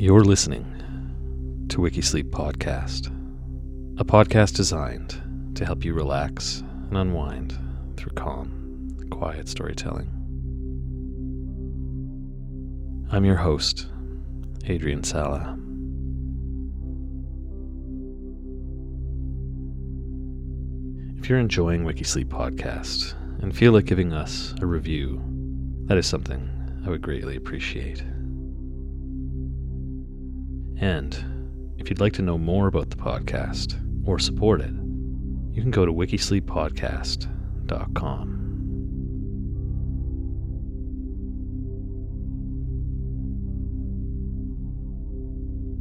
You're listening to Wikisleep Podcast, a podcast designed to help you relax and unwind through calm, quiet storytelling. I'm your host, Adrian Sala. If you're enjoying Wikisleep Podcast and feel like giving us a review, that is something I would greatly appreciate. And if you'd like to know more about the podcast or support it, you can go to wikisleeppodcast.com.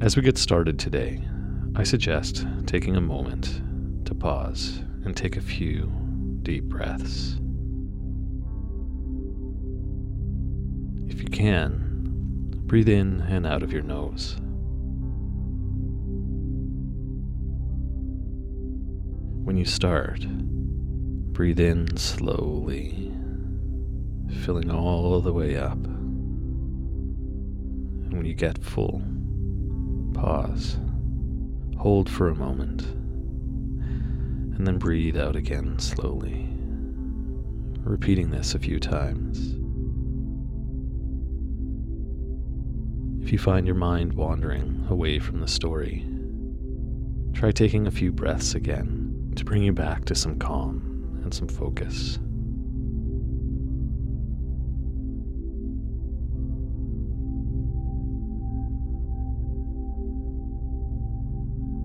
As we get started today, I suggest taking a moment to pause and take a few deep breaths. If you can, breathe in and out of your nose. When you start, breathe in slowly, filling all the way up. And when you get full, pause, hold for a moment, and then breathe out again slowly, repeating this a few times. If you find your mind wandering away from the story, try taking a few breaths again to bring you back to some calm and some focus.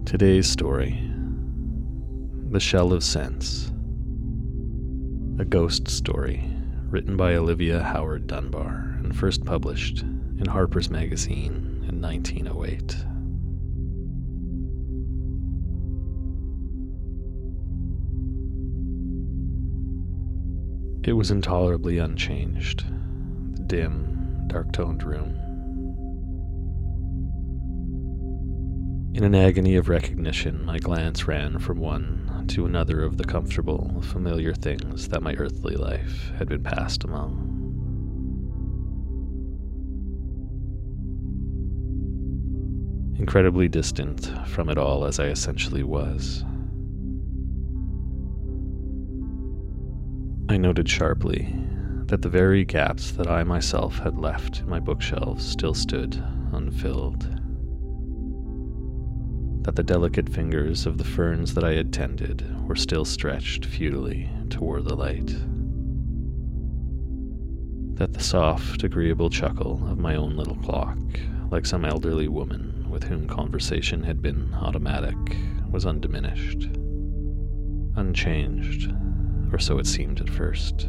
Today's story The Shell of Sense, a ghost story written by Olivia Howard Dunbar and first published in Harper's Magazine in 1908. It was intolerably unchanged. The dim, dark toned room. In an agony of recognition, my glance ran from one to another of the comfortable, familiar things that my earthly life had been passed among. Incredibly distant from it all as I essentially was. I noted sharply that the very gaps that I myself had left in my bookshelves still stood unfilled. That the delicate fingers of the ferns that I had tended were still stretched futilely toward the light. That the soft, agreeable chuckle of my own little clock, like some elderly woman with whom conversation had been automatic, was undiminished, unchanged or so it seemed at first.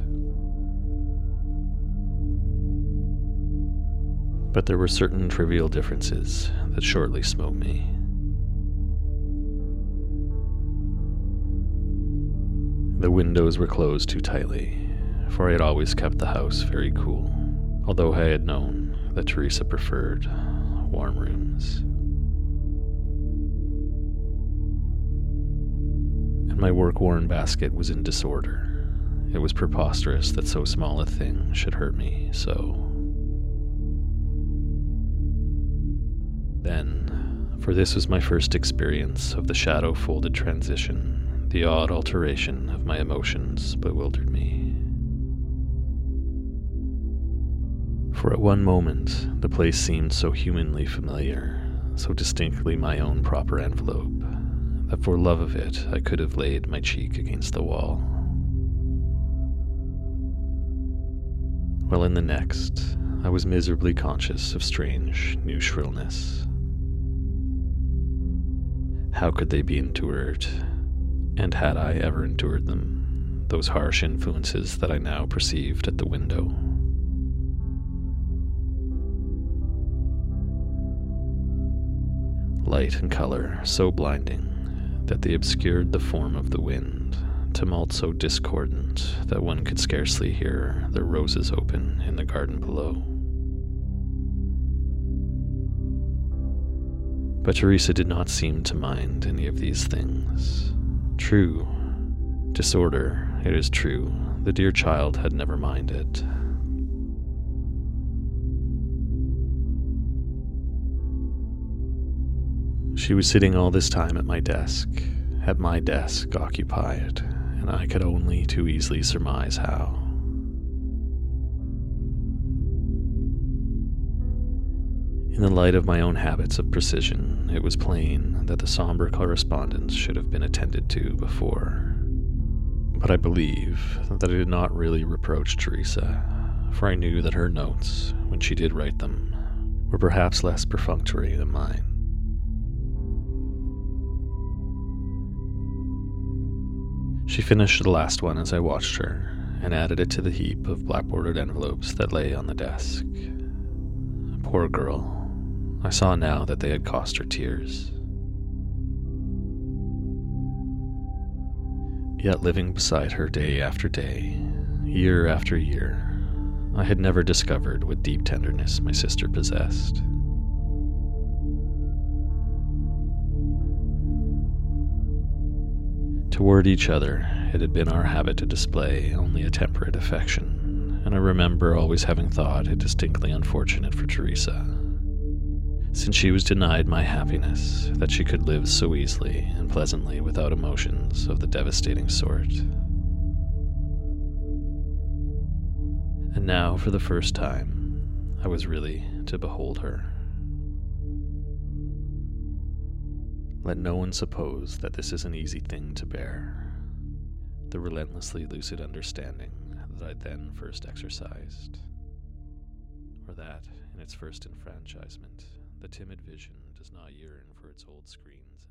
But there were certain trivial differences that shortly smote me. The windows were closed too tightly, for I had always kept the house very cool, although I had known that Teresa preferred warm rooms. And my work worn basket was in disorder. It was preposterous that so small a thing should hurt me so. Then, for this was my first experience of the shadow folded transition, the odd alteration of my emotions bewildered me. For at one moment, the place seemed so humanly familiar, so distinctly my own proper envelope that for love of it I could have laid my cheek against the wall. While in the next, I was miserably conscious of strange new shrillness. How could they be endured? And had I ever endured them, those harsh influences that I now perceived at the window? Light and color so blinding that they obscured the form of the wind, tumult so discordant that one could scarcely hear the roses open in the garden below. But Teresa did not seem to mind any of these things. True, disorder, it is true, the dear child had never minded. She was sitting all this time at my desk, at my desk occupied, and I could only too easily surmise how. In the light of my own habits of precision, it was plain that the somber correspondence should have been attended to before. But I believe that I did not really reproach Teresa, for I knew that her notes, when she did write them, were perhaps less perfunctory than mine. She finished the last one as I watched her, and added it to the heap of black-bordered envelopes that lay on the desk. Poor girl. I saw now that they had cost her tears. Yet living beside her day after day, year after year, I had never discovered what deep tenderness my sister possessed. Toward each other, it had been our habit to display only a temperate affection, and I remember always having thought it distinctly unfortunate for Teresa, since she was denied my happiness, that she could live so easily and pleasantly without emotions of the devastating sort. And now, for the first time, I was really to behold her. Let no one suppose that this is an easy thing to bear. The relentlessly lucid understanding that I then first exercised, or that, in its first enfranchisement, the timid vision does not yearn for its old screens